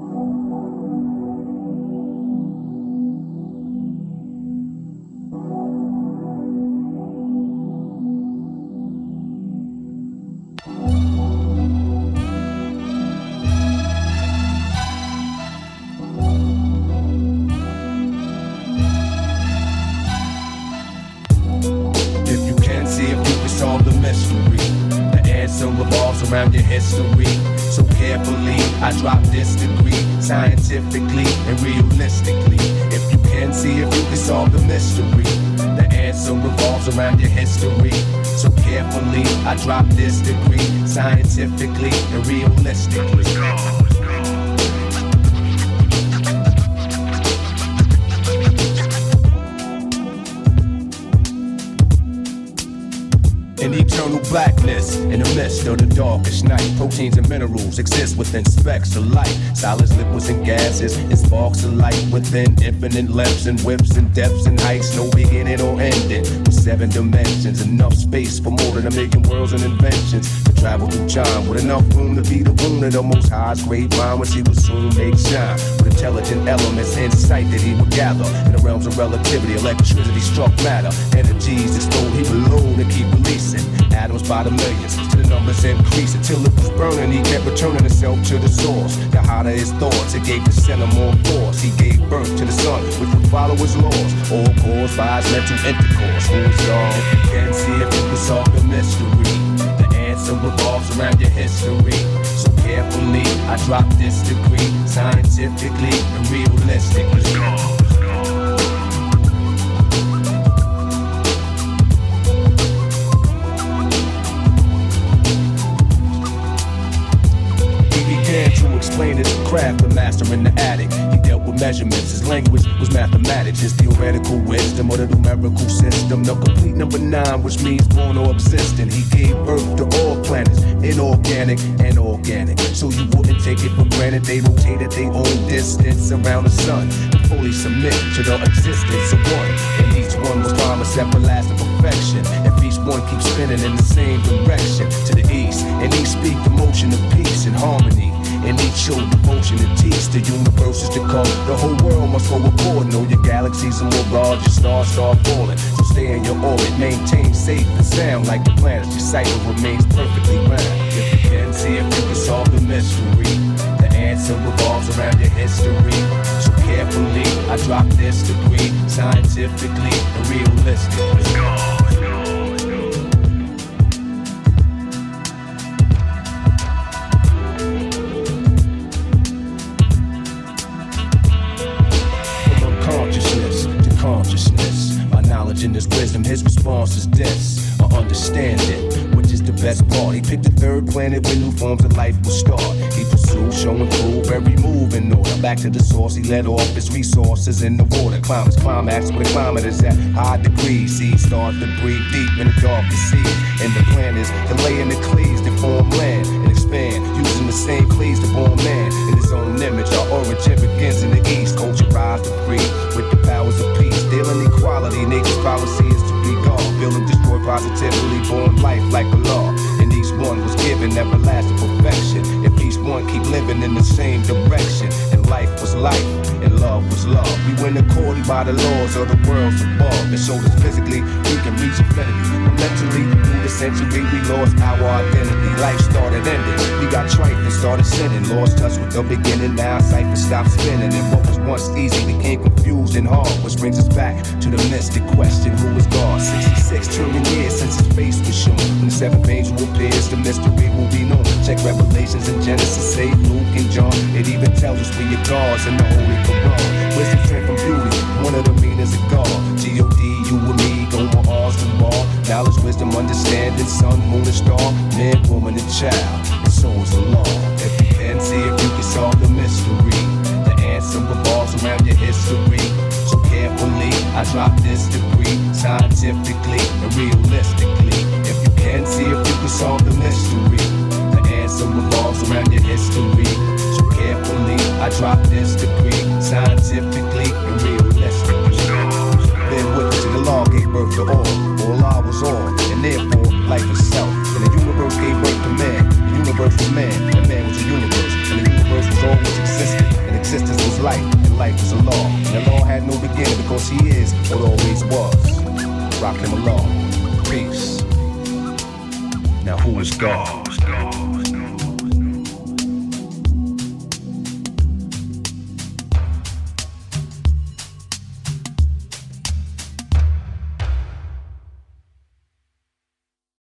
If you can't see it, focus on the mystery around your history. So carefully, I drop this degree, scientifically and realistically. If you can see if you can solve the mystery, the answer revolves around your history. So carefully, I drop this degree, scientifically and realistically. Eternal blackness in the midst of the darkest night. Proteins and minerals exist within specks of light. Solids, liquids, and gases, and sparks of light within infinite lengths and widths and depths and heights. No beginning or ending. With seven dimensions, enough space for more than a million worlds and inventions to travel through time. With enough room to be the room of the most highest great mind, which he will soon make shine. With intelligent elements, insight that he will gather in the realms of relativity. Electricity struck matter, energies that stole he alone and keep releasing. Atoms by the millions, the numbers increase until it was burning. He kept returning himself to the source. The hotter his thoughts, it gave the center more force. He gave birth to the sun, which would follow his laws. All caused by his mental intercourse. Who's y'all? Can't see if you can solve the mystery. The answer revolves around your history. So carefully, I drop this degree, scientifically and realistically. Master in the attic. He dealt with measurements, his language was mathematics, his theoretical wisdom or the numerical system. The complete number nine, which means born or existing. He gave birth to all planets, inorganic and organic. So you wouldn't take it for granted they rotate at their own distance around the sun. Fully submit to the existence of one. And each one was promised everlasting perfection. If each one keeps spinning in the same direction to the east, and each speak the motion of peace and harmony and each show devotion and teach the universe is to come. The whole world must go according. Know your galaxies and more large, your stars start falling. So stay in your orbit, maintain safe and sound like the planets. Your cycle remains perfectly round. If you can see if you can solve the mystery, the answer revolves around your history. Carefully, I drop this degree, scientifically and realistically. My knowledge and his wisdom, his response is this. I understand it, which is the best part. He picked the third planet where new forms of life will start. He pursued, showing proof every move in order. Back to the source, he let off his resources in the water. Climb his climax where the climate is at high degrees. Seeds start to breathe deep in the darkest sea. And the planets, the lay in the cleaves that form land and expand. Using the same cleaves to form man in his own image. Our origin begins in the east. Culture rise to breathe with the powers of peace. Dealing equality, nature's policy is to be gone. Build and destroy positively, born life like a law. And each one was given everlasting perfection. If same direction, and life was life, and love was love. We went according by the laws of the worlds above. And showed us physically we can reach infinity. But mentally, century, we lost our identity. Life started ending. We got trite and started sinning. Lost touch with the beginning. Now cypher stopped spinning. And what was once easy became confused and hard. Which brings us back to the mystic question who is God? 66 trillion years since his face was shown. When the seventh angel appears, the mystery will be known. Check Revelations and Genesis, say Luke and John. It even tells us we are gods in the Holy Quran. Wisdom, strength, from beauty, one of the meanings of God. G-O-D, you and me, go on R's and. Knowledge, wisdom, understanding, sun, moon, and star. Man, woman, and child. And so is the law. If you can see if you can solve the mystery, the answer revolves around your history. So carefully, I drop this degree, scientifically and realistically. If you can see if you can solve the mystery, the answer revolves around your history. So carefully, I drop this degree, scientifically and realistically gave birth to all. All I was all, and therefore life itself. And the universe gave birth to man. The universe was man, and man was the universe. And the universe was always existing, and existence was life, and life was a law. And the law had no beginning because he is what always was. Rakim Allah. Peace. Now who is God?